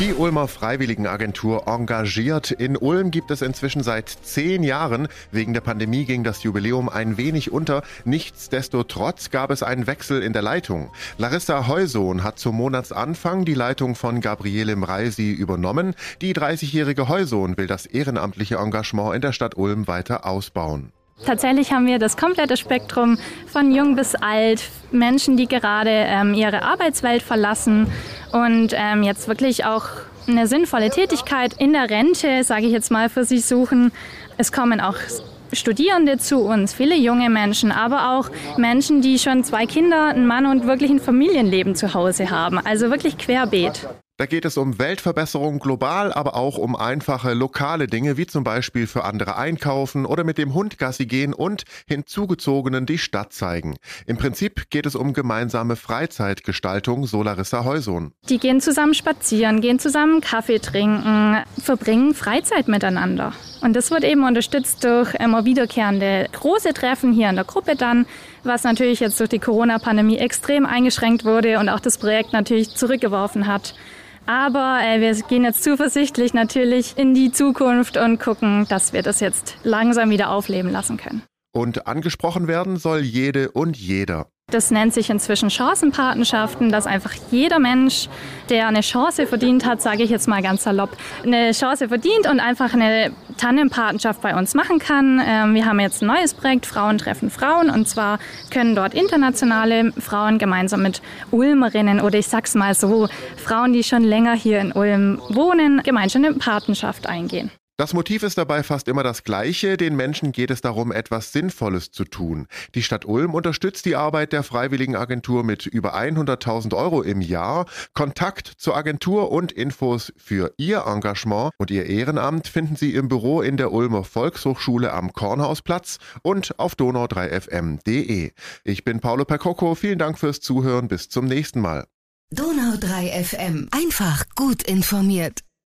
Die Ulmer Freiwilligenagentur engagiert. In Ulm gibt es inzwischen seit zehn Jahren. Wegen der Pandemie ging das Jubiläum ein wenig unter. Nichtsdestotrotz gab es einen Wechsel in der Leitung. Larissa Heusohn hat zum Monatsanfang die Leitung von Gabriele Mreisi übernommen. Die 30-jährige Heusohn will das ehrenamtliche Engagement in der Stadt Ulm weiter ausbauen. Tatsächlich haben wir das komplette Spektrum von jung bis alt, Menschen, die gerade ähm, ihre Arbeitswelt verlassen und ähm, jetzt wirklich auch eine sinnvolle Tätigkeit in der Rente, sage ich jetzt mal, für sich suchen. Es kommen auch Studierende zu uns, viele junge Menschen, aber auch Menschen, die schon zwei Kinder, einen Mann und wirklich ein Familienleben zu Hause haben. Also wirklich querbeet. Da geht es um Weltverbesserung global, aber auch um einfache lokale Dinge, wie zum Beispiel für andere einkaufen oder mit dem Hund Gassi gehen und Hinzugezogenen die Stadt zeigen. Im Prinzip geht es um gemeinsame Freizeitgestaltung, so Larissa Heusohn. Die gehen zusammen spazieren, gehen zusammen Kaffee trinken, verbringen Freizeit miteinander. Und das wird eben unterstützt durch immer wiederkehrende große Treffen hier in der Gruppe dann, was natürlich jetzt durch die Corona-Pandemie extrem eingeschränkt wurde und auch das Projekt natürlich zurückgeworfen hat. Aber äh, wir gehen jetzt zuversichtlich natürlich in die Zukunft und gucken, dass wir das jetzt langsam wieder aufleben lassen können. Und angesprochen werden soll jede und jeder. Das nennt sich inzwischen Chancenpatenschaften, dass einfach jeder Mensch, der eine Chance verdient hat, sage ich jetzt mal ganz salopp, eine Chance verdient und einfach eine Tandempatenschaft bei uns machen kann. Ähm, wir haben jetzt ein neues Projekt, Frauen treffen Frauen, und zwar können dort internationale Frauen gemeinsam mit Ulmerinnen oder ich sag's mal so, Frauen, die schon länger hier in Ulm wohnen, gemeinsam eine Patenschaft eingehen. Das Motiv ist dabei fast immer das gleiche. Den Menschen geht es darum, etwas Sinnvolles zu tun. Die Stadt Ulm unterstützt die Arbeit der Freiwilligenagentur mit über 100.000 Euro im Jahr. Kontakt zur Agentur und Infos für Ihr Engagement und Ihr Ehrenamt finden Sie im Büro in der Ulmer Volkshochschule am Kornhausplatz und auf donau3fm.de. Ich bin Paolo Percocco. Vielen Dank fürs Zuhören. Bis zum nächsten Mal. Donau3fm. Einfach gut informiert.